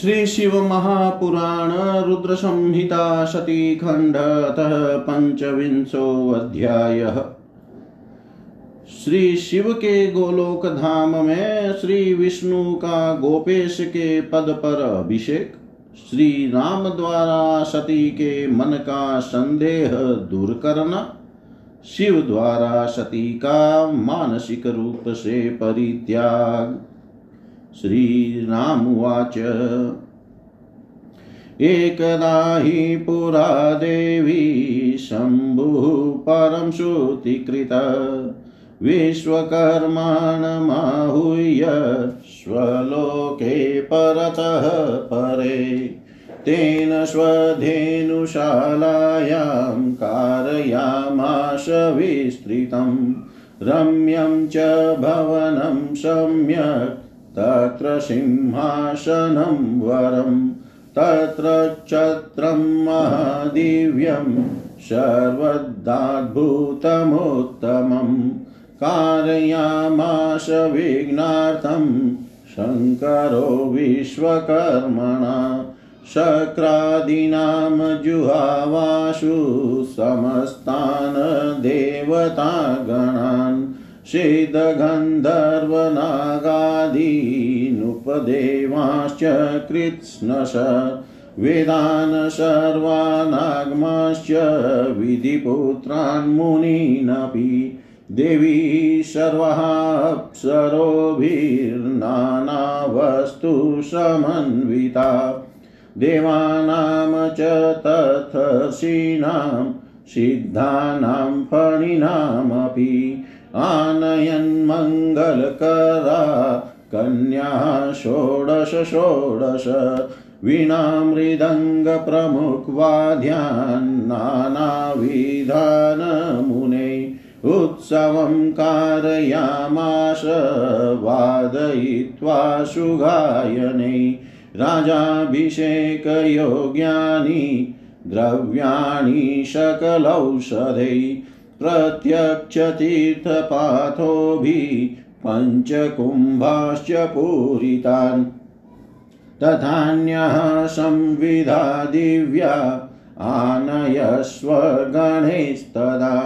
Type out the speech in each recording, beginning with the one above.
श्री शिव महापुराण रुद्र संहिता सती खंड अतः पंचविंशो अध्याय श्री शिव के गोलोक धाम में श्री विष्णु का गोपेश के पद पर अभिषेक, श्री राम द्वारा सती के मन का संदेह दूर करना, शिव द्वारा सती का मानसिक रूप से परित्याग। श्रीरामुवाच एकदा हि पुरा देवी शम्भुः परं श्रुतिकृत। विश्वकर्माणमाहूय स्वलोके परतः परे। तेन स्वधेनुशालायां कारयामाश विस्तृतं रम्यं च भवनं सम्यक् तत्र सिंहासनं वरं, तत्र छत्रं महादिव्यं, सर्वदाद्भुतमुत्तमं कारयामाश विघ्नार्थं, शङ्करो विश्वकर्मणा शक्रादीनां जुहावाशु समस्तान् देवतागणान्। सिद्धगन्धर्वनागादीनुपदेवाश्च कृत्स्नश वेदान् सर्वानागमाश्च विधिपुत्रान् मुनीनपि देवी सर्वः समन्विता। देवानां च तथसीनां सिद्धानां फणिनामपि आनयन्मङ्गलकरा कन्या षोडश षोडश वीणामृदङ्गप्रमुखवाद्यान्नानाविधानमुने उत्सवं कारयामाश वादयित्वा सुगायने राजाभिषेकयोग्यानि द्रव्याणि सकलौषधै प्रत्यक्षतीर्थपाथोभिः पञ्चकुम्भाश्च पूरितान्। तथान्यः संविधा दिव्या आनयस्व गणैस्तदा।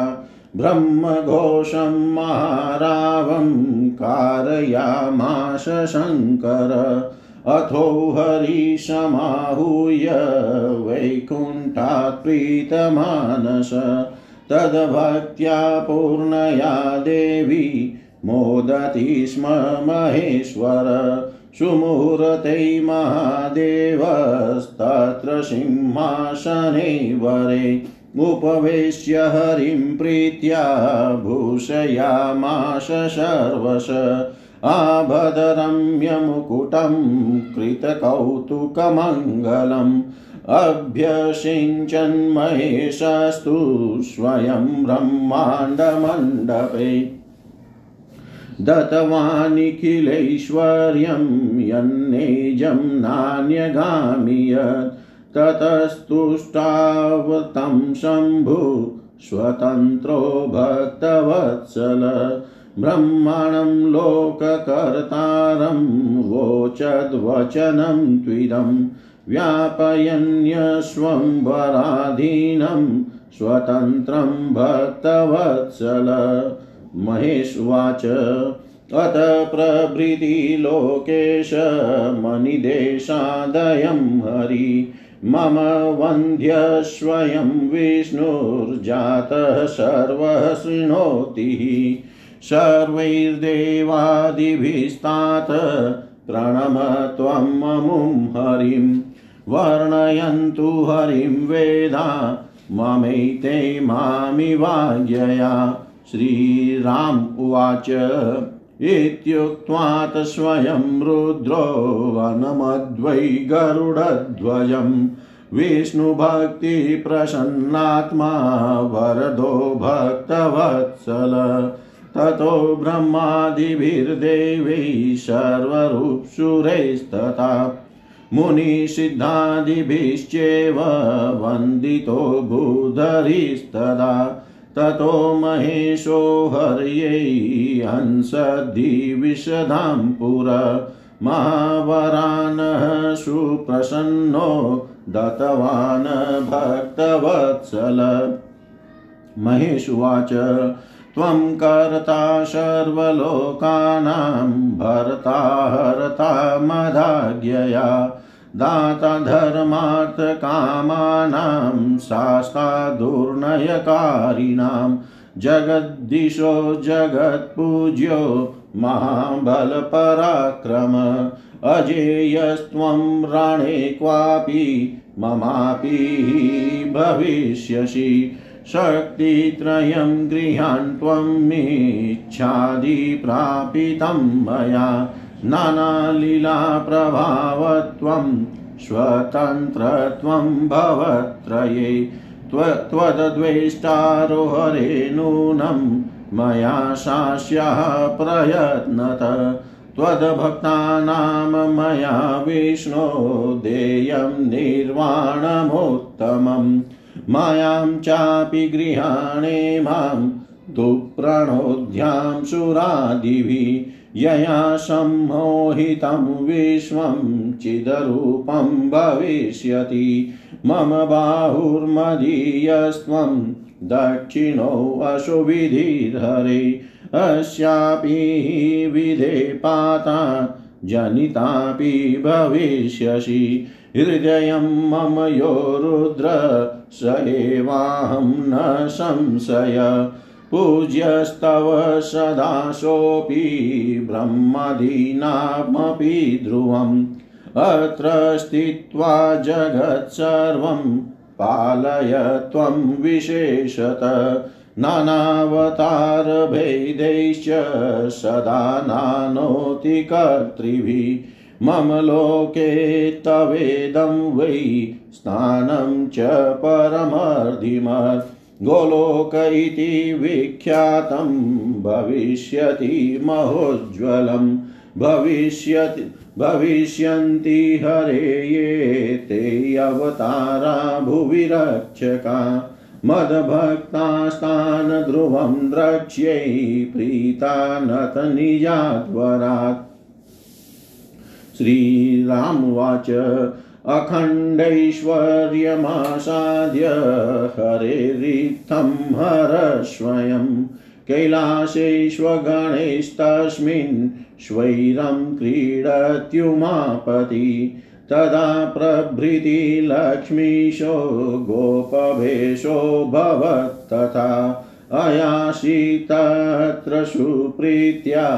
ब्रह्मघोषं महारावं कारयामाश शङ्कर। अथो हरिशमाहूय वैकुण्ठात् प्रीतमानस। तद्भक्त्या पूर्णया देवी मोदति स्म महेश्वर। सुमुहूर्ते महादेवस्तत्र सिंहासने वरे उपवेश्य हरिं प्रीत्या भूषयामाश सर्वश। आभदरम्यमुकुटं कृतकौतुकमङ्गलम्। अभ्यषिञ्चन्महेशस्तु स्वयं ब्रह्माण्डमण्डपे। दत्तवानिखिलैश्वर्यं यन्नेजं नान्यगामि यत् ततस्तुष्टावतं शम्भु स्वतन्त्रो भक्तवत्सल। ब्रह्माणं लोककर्तारं वोचद्वचनं त्विदं व्यापयन्यस्वम्बराधीनं स्वतन्त्रं भक्तवत्सल। महेशवाच अत प्रभृति लोकेश मणिदेशादयं हरि। मम वन्द्य स्वयं विष्णुर्जातः सर्वः शृणोति सर्वैर्देवादिभिस्तात प्रणम त्वं ममुं हरिं वर्णयन्तु हरिं वेदा, ममैते मामिवाज्ञया श्रीराम उवाच, इत्युक्त्वात् स्वयं रुद्रो वनमद्वै गरुडध्वजम् विष्णुभक्तिप्रसन्नात्मा वरदो भक्तवत्सल। ततो ब्रह्मादिभिर्देवैः सर्वरूपसुरैस्तथा मुनिसिद्धादिभिश्चेव वन्दितो भूधरिस्तदा। ततो महेशो हर्यै हंसद्धिविशदां पुर। महावरानः सुप्रणीतान् प्रसन्नो दत्तवान् भक्तवत्सल। महेशुवाच त्वं कर्ता सर्वलोकानां भर्ता हर्ता मदाज्ञया। दाता धर्मार्थकामानां शास्ता दुर्नयकारिणां जगद्दिशो जगत्पूज्यो महाबलपराक्रम। अजेयस्त्वं राणे क्वापि ममापि भविष्यसि। शक्तित्रयं गृहान् त्वमिच्छादिप्रापितं मया। नानालीलाप्रभावत्वं स्वतन्त्रत्वं भवत्रये त्वद्वेष्टारो हरे नूनं मया शास्यः प्रयत्नत। त्वद्भक्तानां मया विष्णो देयं निर्वाणमुत्तमम् मायां चापि गृहाणे माँ दुप्रणोद्यां सुरादिभिः यया सम्मोहितं विश्वं चिदरूपं भविष्यति। मम बाहुर्मदीयस्त्वं दक्षिणोऽशुविधिधरे अस्यापि विधे पाता जनितापि भविष्यसि। हृदयं मम यो रुद्र स एवाहं न संशय। पूज्यस्तव सदाशोऽपि ब्रह्मदीनामपि ध्रुवम्। अत्र स्थित्वा जगत्सर्वं पालय त्वं विशेषत। नानावतारभेदैश्च सदा नानोति कर्तृभिः। मम लोके तवेदं वै स्थानं च परमर्धिमत्। गोलोक इति विख्यातं भविष्यति महोज्ज्वलम् भविष्यति भविष्यन्ति हरे ये ते अवतारा भुवि रक्षका मद्भक्तास्तान् ध्रुवं द्रक्ष्यै प्रीतानत निजाध्वरात् श्रीरामुवाच अखण्डैश्वर्यमासाद्य हरेरित्थं हर स्वयं कैलासेष्वगणैस्तस्मिन् स्वैरं क्रीडत्युमापति तदा प्रभृति लक्ष्मीशो गोपवेशो भवत्तथा अयासि तत्र सुप्रीत्या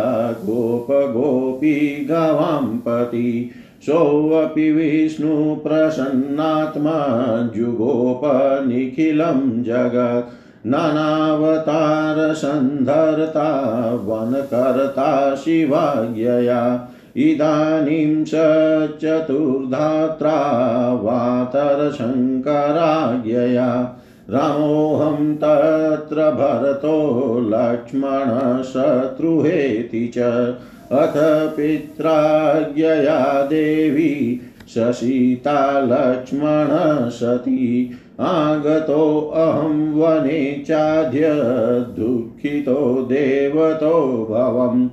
गोपगोपी गवां पति सोऽपि विष्णुप्रसन्नात्मा जुगोपनिखिलं जगत् नानावतारसन्धर्ता वनकर्ता शिवाज्ञया इदानीं स चतुर्धात्रा वातरशङ्कराज्ञया रामोऽहं तत्र भरतो लक्ष्मणशत्रुहेति च अथ पित्राज्ञया देवी ससीता लक्ष्मणसती आगतोऽहं वने चाद्य दुःखितो देवतो भवम्।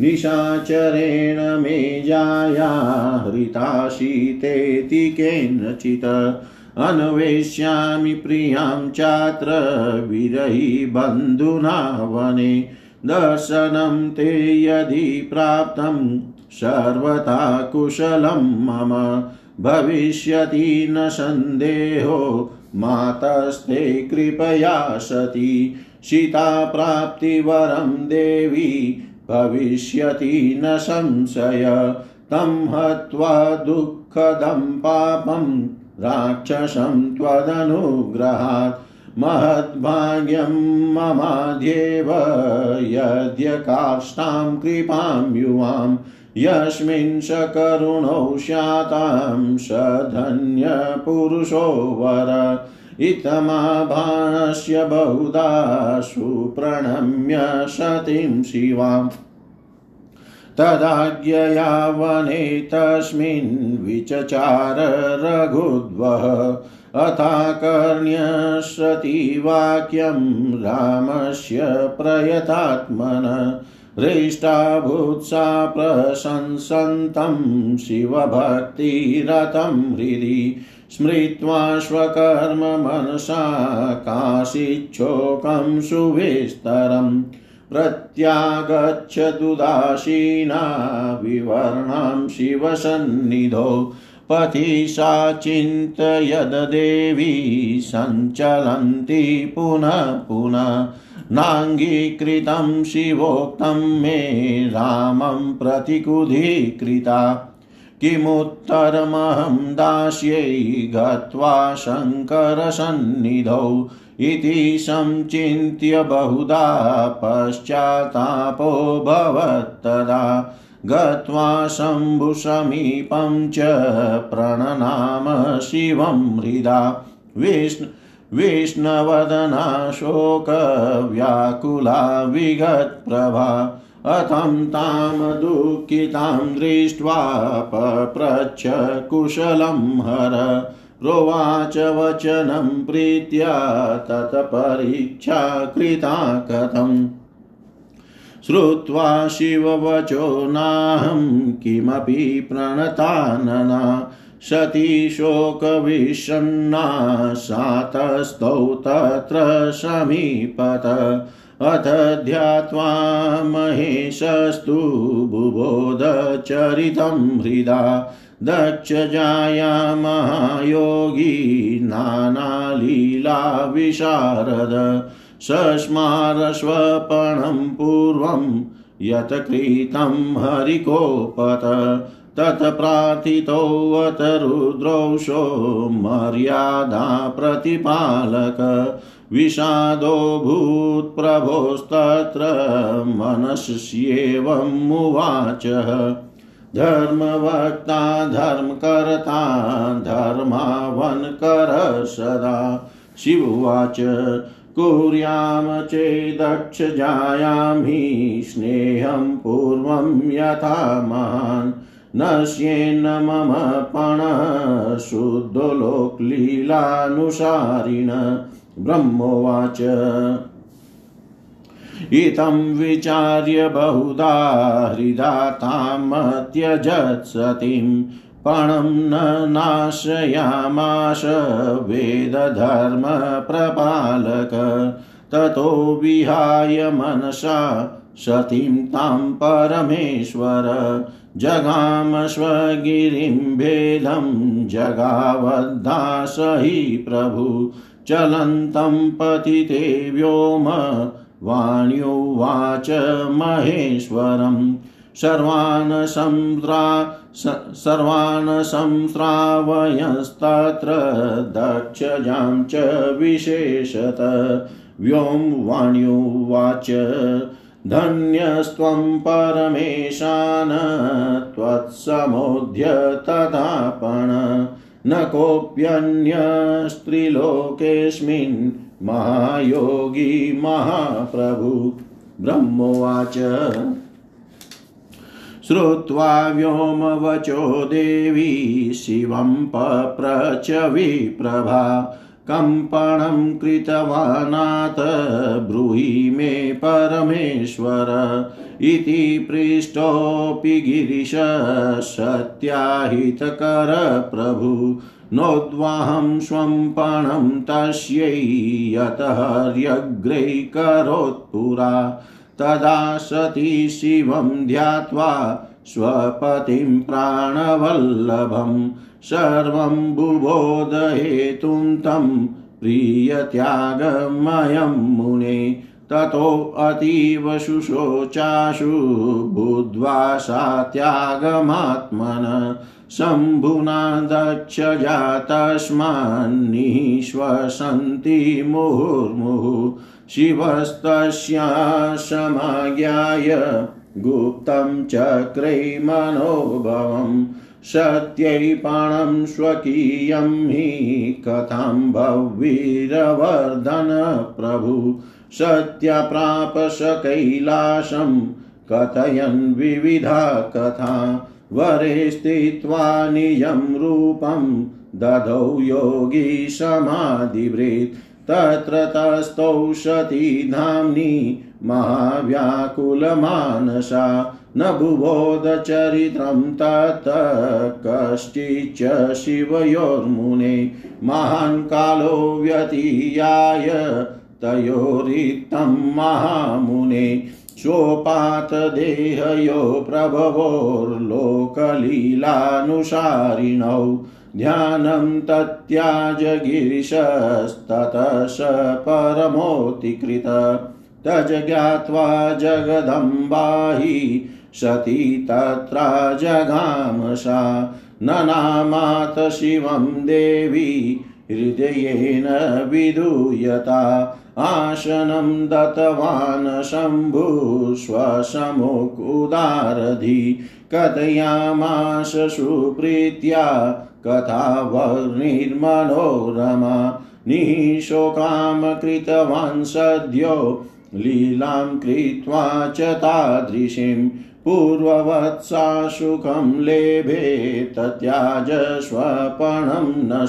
निशाचरेण मे जाया हृताशीतेति केनचित्। अन्वेष्यामि प्रियाँ चात्र विरही बन्धुना वने। दर्शनं ते यदि प्राप्तं सर्वथा कुशलं मम भविष्यति न सन्देहो, मातस्ते कृपया सती सीताप्राप्तिवरं देवी, भविष्यति न संशय। तं हत्वा दुःखदं पापं, राक्षसं त्वदनुग्रहात् महद्भाग्यं ममाद्येव यद्यकाष्ठां कृपां युवां, यस्मिन् सकरुणौ स्यातां स धन्यपुरुषो वर। इत्थमाभास्य बहुधा सुप्रणम्य सतीं शिवाम् तदाज्ञया वने तस्मिन् विचचार रघुद्वः। अथाकर्ण्यसति वाक्यं रामस्य प्रयतात्मन हृष्टाभूत्सा प्रशंसन्तं शिवभक्तिरतं हृदि स्मृत्वा स्वकर्म मनसा काशिच्छोकं सुविस्तरम् प्रत्यागच्छदुदासीना विवर्णां शिवसन्निधौ पथि सा चिन्तयद्देवी सञ्चलन्ति पुनः पुनः। नाङ्गीकृतं शिवोक्तं मे रामं प्रतिकुधीकृता। किमुत्तरमहं दास्यै गत्वा शङ्करसन्निधौ इति संचिन्त्य बहुधा पश्चात्तापो भवत्तदा। गत्वा शम्भुसमीपं च प्रणनाम शिवं हृदा। विष्णु विष्णवदना शोकव्याकुला विगत्प्रभा। अथं तां दुःखितां दृष्ट्वा पप्रच्छ कुशलं हर। प्रोवाच वचनं प्रीत्या तत्परीक्षा कृता कथम्। श्रुत्वा शिववचो नाहं किमपि प्रणतानना सती शोकविषण्णा सातस्तौ तत्र समीपत अथ ध्यात्वा महेशस्तु बुबोधचरितं हृदा दक्षजाया महायोगी नानालीलाविशारद सस्मारस्वपणं पूर्वं यत् कृतं हरिकोपत तत्प्रार्थितोऽत रुद्रौषो मर्यादा प्रतिपालक, विषादो भूत्प्रभोस्तत्र मनस्येवमुवाच धर्मवक्ता, धर्मकर्ता, धर्मावनकर सदा, शिववाच कुर्यां चेदक्षजायां हि स्नेहं पूर्वं यथा महान् नश्येन्न मम पणः शुद्धोलोकलीलानुसारिण ब्रह्मोवाच। इतं विचार्य बहुधा हृदा तामत्यजत् सतीं पणं न नाशयामाश वेदधर्मप्रपालक। ततो विहाय मनसा सतीं तां परमेश्वर। जगाम स्वगिरिं भेदं जगावद्दास हि प्रभु। चलन्तं पतिते व्योम वाण्युवाच महेश्वरम्। सर्वान् संस्रा सर्वान् संस्रावयस्तत्र दक्षजां च विशेषत। व्योम वाण्युवाच धन्यस्त्वं परमेशान त्वत्समोऽध्य तथापण न कोऽप्यन्यस्त्रिलोकेऽस्मिन् महायोगी महाप्रभु। ब्रह्मोवाच। श्रुत्वा व्योमवचो देवी शिवं पप्रच विप्रभा कम्पणं कृतवानाथ, ब्रूहि मे परमेश्वर। इति पृष्टोऽपि गिरिश सत्याहितकर प्रभु नोद्वाहं स्वं पणं तस्यै यतहर्यग्रै करोत्पुरा तदा सती शिवं ध्यात्वा स्वपतिं प्राणवल्लभम् सर्वं बुबोधहेतुं तं प्रियत्यागमयं मुने ततोऽतीव शुशोचाशु बुद्ध्वा सा त्यागमात्मन शम्भुना दक्षजा तस्मान्निःश्वसन्ति मुहुर्मुहुः शिवस्तस्या समाज्ञाय गुप्तं चक्रै मनोभवम् सत्यैपाणं स्वकीयं हि कथां भव्वीरवर्धन प्रभु सत्यप्राप स कैलासं कथयन् विविधा कथा वरे स्थित्वा निजं रूपं दधौ योगी समाधिभृत् तत्र तस्थौ सती धाम्नि महाव्याकुलमानसा न बुबोधचरित्रं तत् कश्चिच्च शिवयोर्मुने महान् कालो व्यतीयाय तयोरिक्तं महामुने सोपातदेहयो प्रभवोर्लोकलीलानुसारिणौ ध्यानं तत्याज गिरिशस्ततः स परमोऽतिकृत। तज ज्ञात्वा जगदम्बाहि सती तत्र जगामसा। ननामात शिवं देवी हृदयेन विधूयता आसनं दत्तवान् शम्भु स्वसमुकुदारधि कथयामास सुप्रीत्या कथावर्णिर्मनोरमा निशोकां कृतवान् सद्यो, लीलां कृत्वा च तादृशीं पूर्ववत्सा सुखं लेभे तत्याज स्वपणं न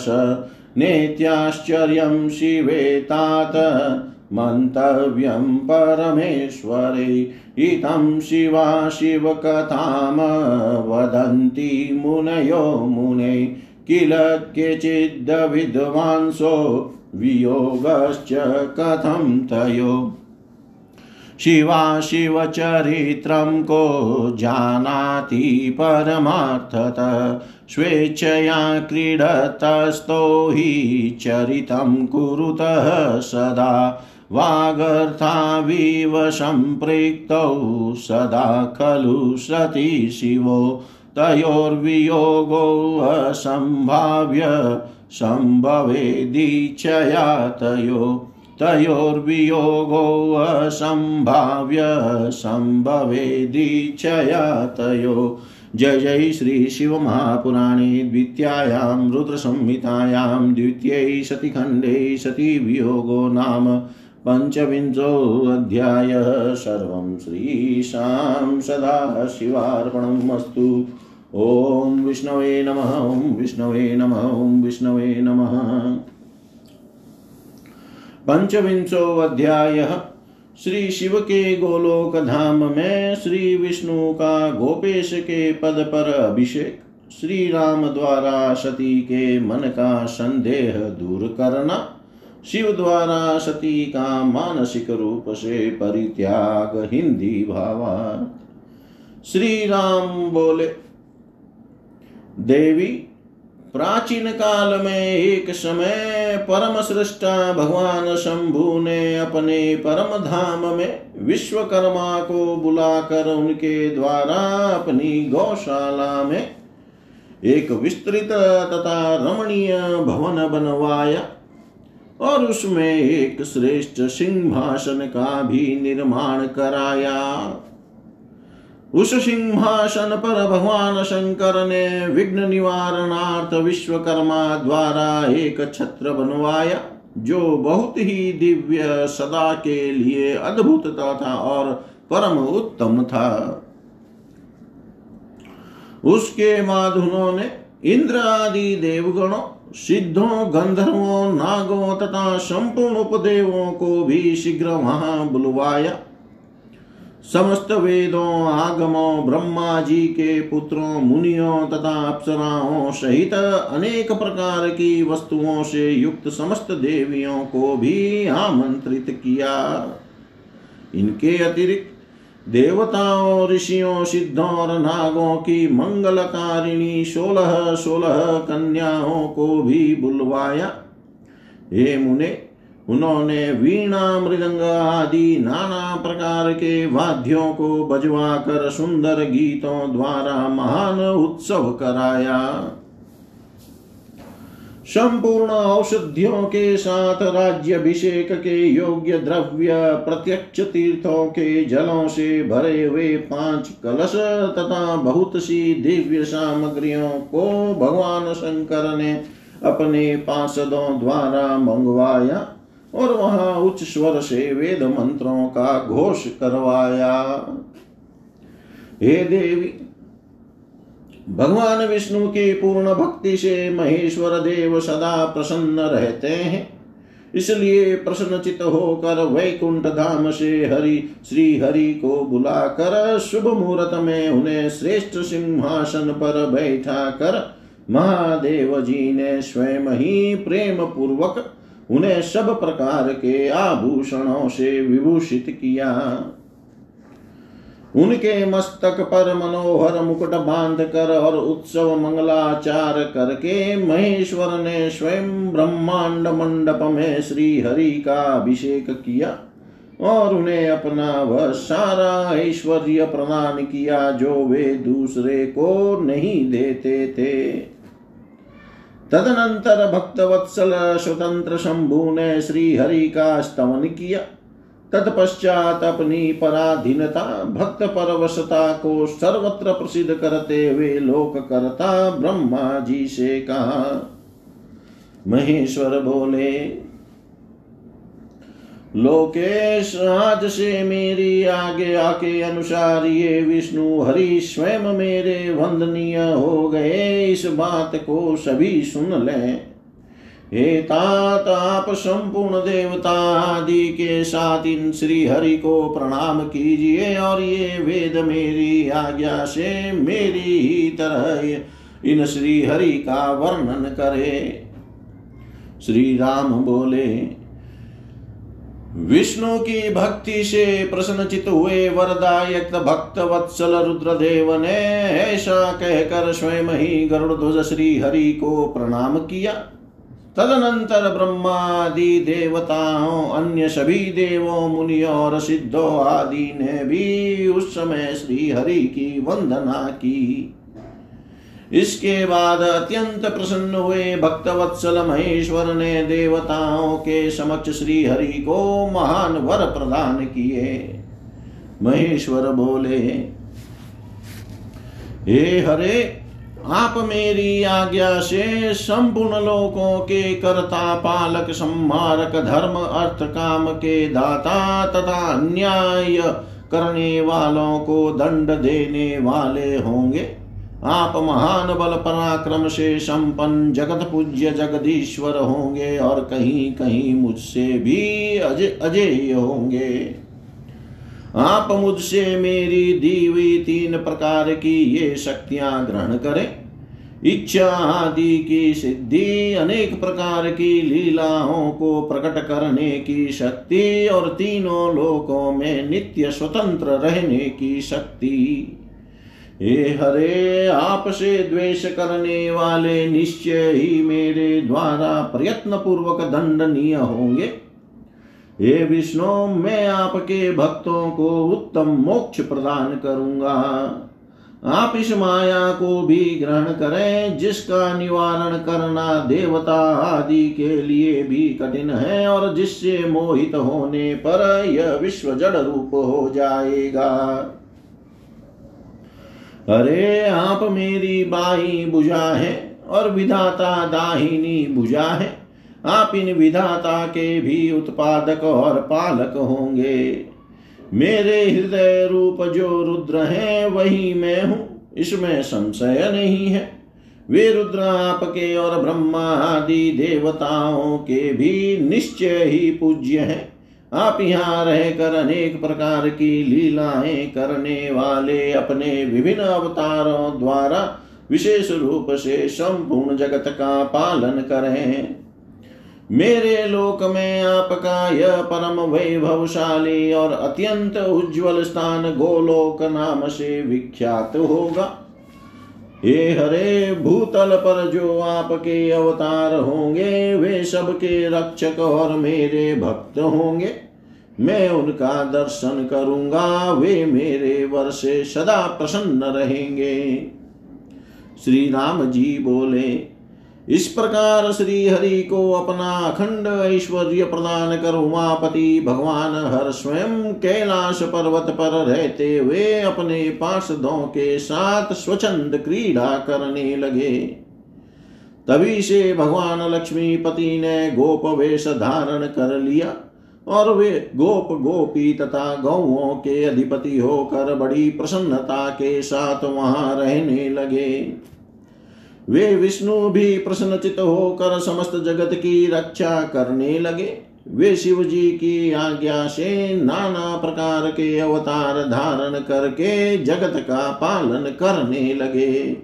नेत्याश्चर्यं शिवे तात, मन्तव्यं परमेश्वरे इतं शिवा शिवकथां वदन्ति मुनयो मुने किल केचिद्विद्वांसो वियोगश्च कथं तयो? शिवा शिवचरित्रं को जानाति परमार्थत, स्वेच्छया क्रीडतस्तो हि चरितं कुरुतः सदा, वागर्थाविव सम्पृक्तौ सदा खलु सती शिवो। असम्भाव्य सम्भवेदीच्छया तयो। तयोर्वियोगो असम्भाव्य सम्भवेदीच्छया तयो। जय जय श्री शिवमहापुराणे द्वितीयायां रुद्रसंहितायां द्वितीयै सतिखण्डे सतीवियोगो नाम पञ्चविंशोऽध्यायः सर्वं श्रीशां सदाशिवार्पणम् अस्तु ॐ विष्णवे नमः ॐ विष्णवे नमः ॐ विष्णवे नमः। पंचविंशो अध्याय, श्री शिव के गोलोक धाम में श्री विष्णु का गोपेश के पद पर अभिषेक, श्री राम द्वारा सती के मन का संदेह दूर करना, शिव द्वारा सती का मानसिक रूप से परित्याग, हिंदी भावा श्री राम बोले देवी, प्राचीन काल में एक समय परम सृष्टा भगवान शंभु ने अपने परम धाम में विश्वकर्मा को बुलाकर उनके द्वारा अपनी गौशाला में एक विस्तृत तथा रमणीय भवन बनवाया और उसमें एक श्रेष्ठ सिंहासन का भी निर्माण कराया। उस सिंहासन पर भगवान शंकर ने विघ्न निवारणार्थ विश्वकर्मा द्वारा एक छत्र बनवाया जो बहुत ही दिव्य सदा के लिए अद्भुत था और परम उत्तम था। उसके बाद उन्होंने इंद्र आदि देवगणों, सिद्धों, गंधर्वों, नागों तथा संपूर्ण उपदेवों को भी शीघ्र वहाँ बुलवाया। समस्त वेदों, आगमों ब्रह्मा जी के पुत्रों, मुनियों तथा अप्सराओं सहित अनेक प्रकार की वस्तुओं से युक्त समस्त देवियों को भी आमंत्रित किया। इनके अतिरिक्त देवताओं, ऋषियों, सिद्धों और नागों की मंगलकारिणी सोलह सोलह कन्याओं को भी बुलवाया। हे मुने उन्होंने वीणा मृदंग आदि नाना प्रकार के वाद्यों को बजवा कर सुंदर गीतों द्वारा महान उत्सव कराया। संपूर्ण औषधियों के साथ राज्यभिषेक के योग्य द्रव्य, प्रत्यक्ष तीर्थों के जलों से भरे हुए पाँच कलश तथा बहुत सी दिव्य सामग्रियों को भगवान शंकर ने अपने पार्षदों द्वारा मंगवाया। और वहाँ उच्च स्वर से वेद मंत्रों का घोष करवाया। हे देवी, भगवान विष्णु की पूर्ण भक्ति से महेश्वर देव सदा प्रसन्न रहते हैं। इसलिए प्रश्नचित होकर वैकुंठ धाम से हरि श्री हरि को बुलाकर शुभ मुहूर्त में उन्हें श्रेष्ठ सिंहासन पर बैठा कर महादेव जी ने स्वयं ही प्रेम पूर्वक उन्हें सब प्रकार के आभूषणों से विभूषित किया। उनके मस्तक पर मनोहर मुकुट बाँध कर और उत्सव मंगलाचार करके महेश्वर ने स्वयं ब्रह्मांड मंडप में श्री हरि का अभिषेक किया और उन्हें अपना वह सारा ऐश्वर्य प्रदान किया जो वे दूसरे को नहीं देते थे। तदनंतर भक्तवत्सल स्वतंत्र शंभु ने श्री हरि का स्तवन किया तत्पश्चात अपनी पराधीनता भक्त परवशता को सर्वत्र प्रसिद्ध करते हुए लोक करता ब्रह्मा जी से कहा, महेश्वर बोले लोकेश आज से मेरी आगे आके अनुसार ये विष्णु हरि स्वयं मेरे वंदनीय हो गए। इस बात को सभी सुन लें। हे तात, आप संपूर्ण देवता आदि के साथ इन श्री हरि को प्रणाम कीजिए और ये वेद मेरी आज्ञा से मेरी ही तरह इन श्री हरि का वर्णन करे। श्री राम बोले विष्णु की भक्ति से प्रसन्नचित हुए वरदायक भक्त वत्सल रुद्रदेव ने ऐसा कहकर स्वयं ही गरुड़ ध्वज श्री हरि को प्रणाम किया। तदनंतर ब्रह्मादि देवताओं, अन्य सभी देवों मुनियों और सिद्धों आदि ने भी उस समय श्री हरि की वंदना की। इसके बाद अत्यंत प्रसन्न हुए भक्तवत्सल महेश्वर ने देवताओं के समक्ष श्री हरि को महान वर प्रदान किए। महेश्वर बोले, हे हरे, आप मेरी आज्ञा से संपूर्ण लोकों के कर्ता, पालक संहारक धर्म, अर्थ, काम के दाता तथा अन्याय करने वालों को दंड देने वाले होंगे। आप महान बल पराक्रम से संपन्न जगत पूज्य जगदीश्वर होंगे और कहीं कहीं मुझसे भी अजय अजय होंगे। आप मुझसे मेरी दी हुई तीन प्रकार की ये शक्तियाँ ग्रहण करें। इच्छा आदि की सिद्धि, अनेक प्रकार की लीलाओं को प्रकट करने की शक्ति और तीनों लोकों में नित्य स्वतंत्र रहने की शक्ति। हे हरे, आपसे द्वेष करने वाले निश्चय ही मेरे द्वारा प्रयत्न पूर्वक दंडनीय होंगे। हे विष्णु, मैं आपके भक्तों को उत्तम मोक्ष प्रदान करूँगा। आप इस माया को भी ग्रहण करें, जिसका निवारण करना देवता आदि के लिए भी कठिन है और जिससे मोहित होने पर यह विश्व जड़ रूप हो जाएगा। अरे आप मेरी बाई बुझा है और विधाता दाहिनी बुझा है। आप इन विधाता के भी उत्पादक और पालक होंगे। मेरे हृदय रूप जो रुद्र है, वही मैं हूँ। इसमें संशय नहीं है। वे रुद्र आपके और ब्रह्मा आदि देवताओं के भी निश्चय ही पूज्य हैं। आप यहाँ रहकर अनेक प्रकार की लीलाएँ करने वाले अपने विभिन्न अवतारों द्वारा विशेष रूप से संपूर्ण जगत का पालन करें मेरे लोक में आपका यह परम वैभवशाली और अत्यंत उज्जवल स्थान गोलोक नाम से विख्यात होगा। हे हरे भूतल पर जो आपके अवतार होंगे, वे सबके रक्षक और मेरे भक्त होंगे। मैं उनका दर्शन करूँगा, वे मेरे वर से सदा प्रसन्न रहेंगे। श्री राम जी बोले इस प्रकार श्री हरि को अपना अखंड ऐश्वर्य प्रदान कर उमापति भगवान हर स्वयं कैलाश पर्वत पर रहते हुए अपने पार्षदों के साथ स्वच्छंद क्रीड़ा करने लगे। तभी से भगवान लक्ष्मीपति ने गोप वेश धारण कर लिया और वे गोप गोपी तथा गौओं के अधिपति होकर बड़ी प्रसन्नता के साथ वहाँ रहने लगे। वे विष्णु भी प्रसन्नचित होकर समस्त जगत की रक्षा करने लगे। वे शिव जी की आज्ञा से नाना प्रकार के अवतार धारण करके जगत का पालन करने लगे।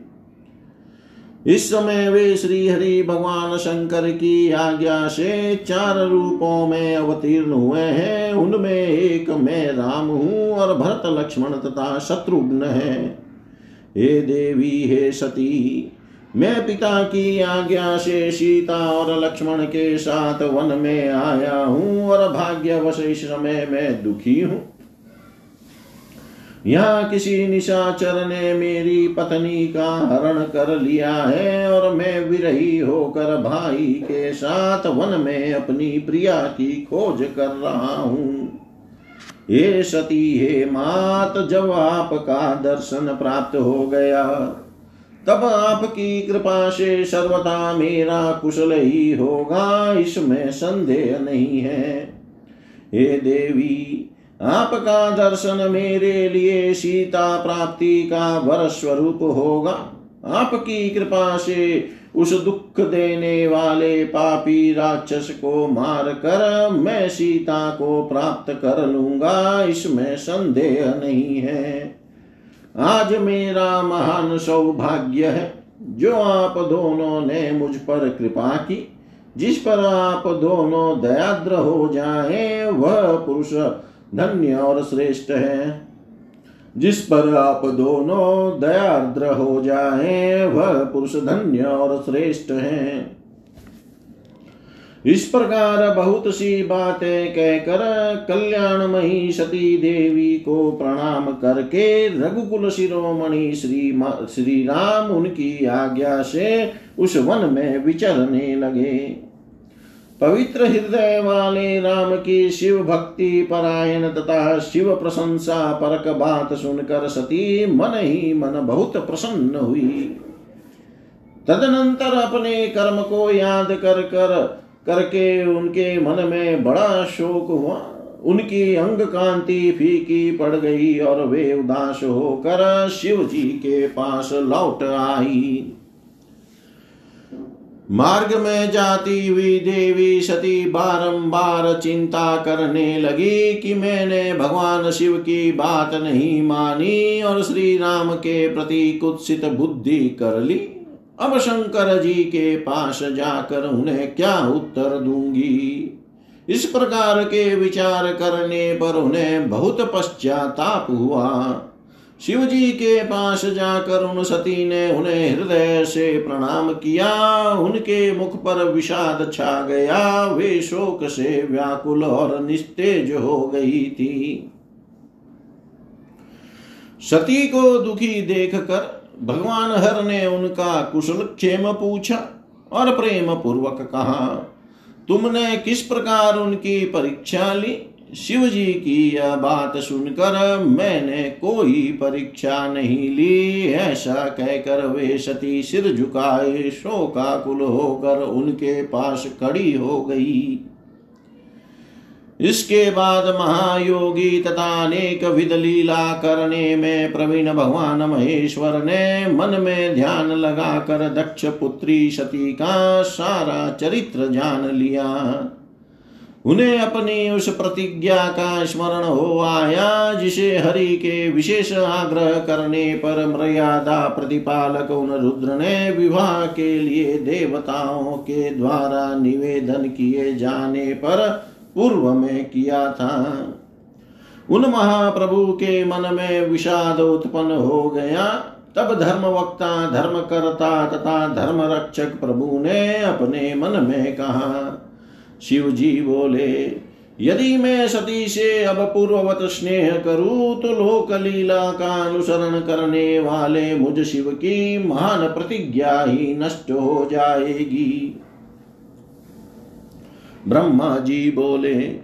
इस समय वे श्री हरि भगवान शंकर की आज्ञा से चार रूपों में अवतीर्ण हुए हैं। उनमें एक मैं राम हूँ और भरत लक्ष्मण तथा शत्रुघ्न है। हे देवी, हे सती मैं पिता की आज्ञा से सीता और लक्ष्मण के साथ वन में आया हूँ और भाग्यवश इस समय मैं दुखी हूँ। यहाँ किसी निशाचर ने मेरी पत्नी का हरण कर लिया है और मैं विरही होकर भाई के साथ वन में अपनी प्रिया की खोज कर रहा हूँ। ये सती, हे मात, जब आपका दर्शन प्राप्त हो गया तब आपकी कृपा से सर्वदा मेरा कुशल ही होगा, इसमें संदेह नहीं है। हे देवी, आपका दर्शन मेरे लिए सीता प्राप्ति का वर स्वरूप होगा। आपकी कृपा से उस दुख देने वाले पापी राक्षस को मार कर मैं सीता को प्राप्त कर लूँगा, इसमें संदेह नहीं है। आज मेरा महान सौभाग्य है, जो आप दोनों ने मुझ पर कृपा की। जिस पर आप दोनों दयाद्र हो जाएँ, वह पुरुष धन्य और श्रेष्ठ है। जिस पर आप दोनों दयाद्र हो जाएँ, वह पुरुष धन्य और श्रेष्ठ है। इस प्रकार बहुत सी बातें कहकर कल्याणमयी सती देवी को प्रणाम करके रघुकुल शिरोमणि श्री श्री राम उनकी आज्ञा से उस वन में विचरने लगे। पवित्र हृदय वाले राम की शिव भक्ति परायण तथा शिव प्रशंसा परक बात सुनकर सती मन ही मन बहुत प्रसन्न हुई। तदनंतर अपने कर्म को याद कर कर करके उनके मन में बड़ा शोक हुआ। उनकी अंग कांति फीकी पड़ गई और वे उदास होकर शिव जी के पास लौट आई। मार्ग में जाती हुई देवी सती बारंबार चिंता करने लगी कि मैंने भगवान शिव की बात नहीं मानी और श्री राम के प्रति कुत्सित बुद्धि कर ली। अब शंकर जी के पास जाकर उन्हें क्या उत्तर दूँगी? इस प्रकार के विचार करने पर उन्हें बहुत पश्चाताप हुआ। शिव जी के पास जाकर उन सती ने उन्हें हृदय से प्रणाम किया। उनके मुख पर विषाद छा गया। वे शोक से व्याकुल और निस्तेज हो गई थी। सती को दुखी देखकर भगवान हर ने उनका कुशल क्षेम पूछा और प्रेम पूर्वक कहा, तुमने किस प्रकार उनकी परीक्षा ली? शिव जी की यह बात सुनकर मैंने कोई परीक्षा नहीं ली। ऐसा कहकर वे सती सिर झुकाए, शोकाकुल होकर उनके पास खड़ी हो गई। इसके बाद महायोगी तथा अनेक विध लीला करने में प्रवीण भगवान महेश्वर ने मन में ध्यान लगाकर दक्ष पुत्री सती का सारा चरित्र जान लिया। उन्हें अपनी उस प्रतिज्ञा का स्मरण हो आया, जिसे हरि के विशेष आग्रह करने पर मर्यादा प्रतिपालक उन रुद्र ने विवाह के लिए देवताओं के द्वारा निवेदन किए जाने पर पूर्व में किया था उन महाप्रभु के मन में विषाद उत्पन्न हो गया। तब धर्म वक्ता धर्म करता तथा धर्म रक्षक प्रभु ने अपने मन में कहा शिव जी बोले, यदि मैं सती से अब पूर्ववत स्नेह करूँ तो लोक लीला का अनुसरण करने वाले मुझ शिव की महान प्रतिज्ञा ही नष्ट हो जाएगी। ब्रह्मा जी बोले,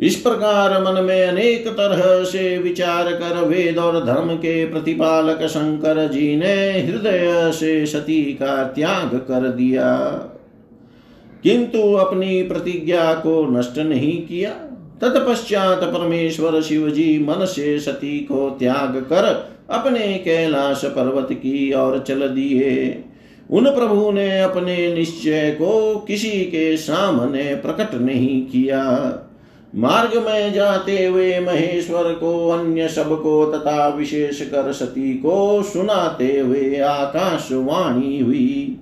इस प्रकार मन में अनेक तरह से विचार कर वेद और धर्म के प्रतिपालक शंकर जी ने हृदय से सती का त्याग कर दिया। किंतु अपनी प्रतिज्ञा को नष्ट नहीं किया। तत्पश्चात परमेश्वर शिव जी मन से सती को त्याग कर अपने कैलाश पर्वत की ओर चल दिए। उन प्रभु ने अपने निश्चय को किसी के सामने प्रकट नहीं किया। मार्ग में जाते हुए महेश्वर को, अन्य सबको तथा विशेष कर सती को सुनाते हुए आकाशवाणी हुई।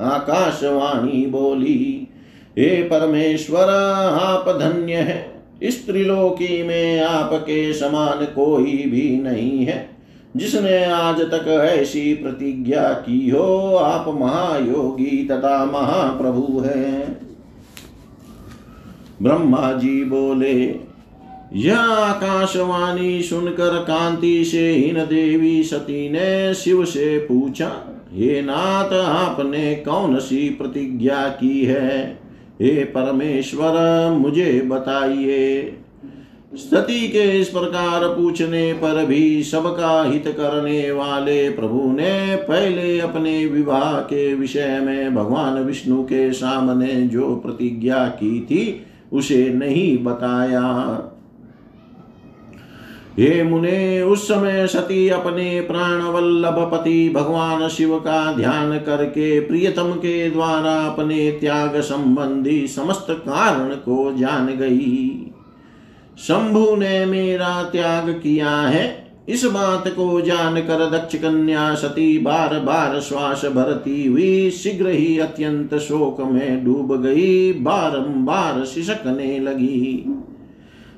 आकाशवाणी बोली, हे परमेश्वर, आप धन्य है। स्त्रीलोकी में आपके समान कोई भी नहीं है। जिसने आज तक ऐसी प्रतिज्ञा की हो, आप महायोगी तथा महाप्रभु हैं। ब्रह्मा जी बोले, यह आकाशवाणी सुनकर कांति से इन देवी सती ने शिव से पूछा, हे नाथ, आपने कौन सी प्रतिज्ञा की है? हे परमेश्वर, मुझे बताइए। सती के इस प्रकार पूछने पर भी सबका हित करने वाले प्रभु ने पहले अपने विवाह के विषय में भगवान विष्णु के सामने जो प्रतिज्ञा की थी, उसे नहीं बताया। हे मुने, उस समय सती अपने प्राण वल्लभ पति भगवान शिव का ध्यान करके प्रियतम के द्वारा अपने त्याग संबंधी समस्त कारण को जान गई। शंभु ने मेरा त्याग किया है। इस बात को जानकर दक्ष कन्या सती बार बार श्वास भरती हुई शीघ्र ही अत्यंत शोक में डूब गई, बारंबार सिसकने लगी।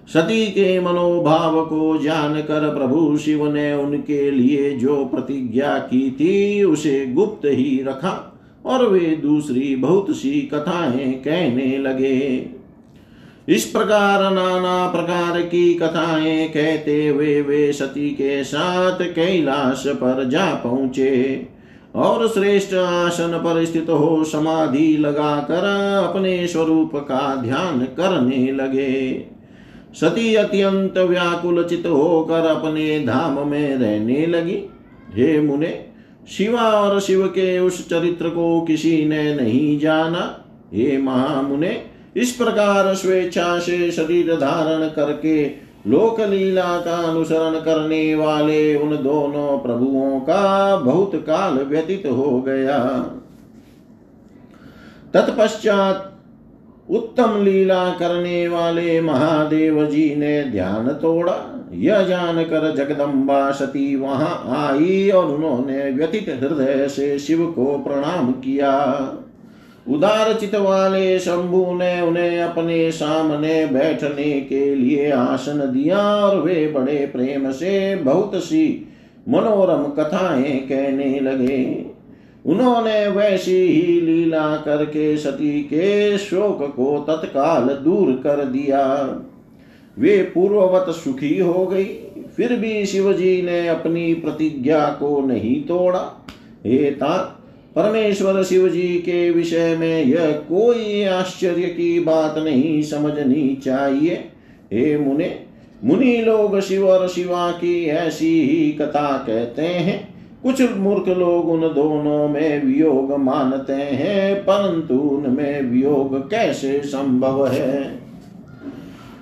सती के मनोभाव को जानकर प्रभु शिव ने उनके लिए जो प्रतिज्ञा की थी, उसे गुप्त ही रखा और वे दूसरी बहुत सी कथाएँ कहने लगे। इस प्रकार नाना प्रकार की कथाएँ कहते हुए वे सती के साथ कैलाश पर जा पहुँचे और श्रेष्ठ आसन पर स्थित हो समाधि लगाकर अपने स्वरूप का ध्यान करने लगे। सती अत्यंत व्याकुल चित होकर अपने धाम में रहने लगी। हे मुने, शिवा और शिव के उस चरित्र को किसी ने नहीं जाना। हे महामुने इस प्रकार स्वेच्छा से शरीर धारण करके लोक लीला का अनुसरण करने वाले उन दोनों प्रभुओं का बहुत काल व्यतीत हो गया। तत्पश्चात उत्तम लीला करने वाले महादेव जी ने ध्यान तोड़ा। यह जानकर जगदम्बा सती वहाँ आई और उन्होंने व्यतीत हृदय से शिव को प्रणाम किया। उदार चित वाले शंभु ने उन्हें अपने सामने बैठने के लिए आसन दिया और वे बड़े प्रेम से बहुत सी मनोरम कथाएँ कहने लगे। उन्होंने वैसी ही लीला करके सती के शोक को तत्काल दूर कर दिया। वे पूर्ववत सुखी हो गई, फिर भी शिवजी ने अपनी प्रतिज्ञा को नहीं तोड़ा। हे ता परमेश्वर शिव जी के विषय में यह कोई आश्चर्य की बात नहीं समझनी चाहिए। हे मुने, मुनि लोग शिव और शिवा की ऐसी ही कथा कहते हैं। कुछ मूर्ख लोग उन दोनों में वियोग मानते हैं, परंतु उनमें वियोग कैसे संभव है?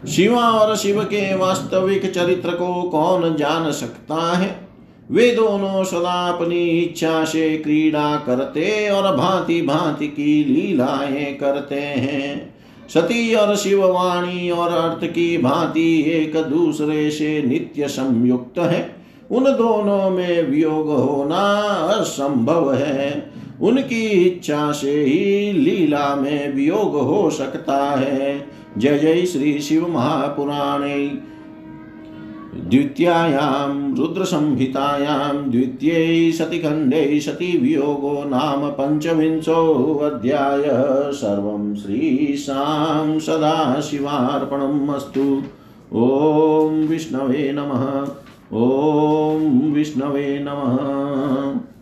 शिवा और शिव के वास्तविक चरित्र को कौन जान सकता है? वे दोनों सदा अपनी इच्छा से क्रीड़ा करते और भांति भांति की लीलाएँ करते हैं। सती और शिववाणी और अर्थ की भांति एक दूसरे से नित्य संयुक्त है। उन दोनों में वियोग होना असंभव है। उनकी इच्छा से ही लीला में वियोग हो सकता है। जय जय श्री शिव महापुराणे। द्वितीयायां रुद्रसंहितायां द्वितीये सतिखण्डे सतिवियोगो नाम पञ्चविंशोऽध्याय सर्वं श्रीशां सदाशिवार्पणम् अस्तु ॐ विष्णवे नमः। ॐ विष्णवे नमः।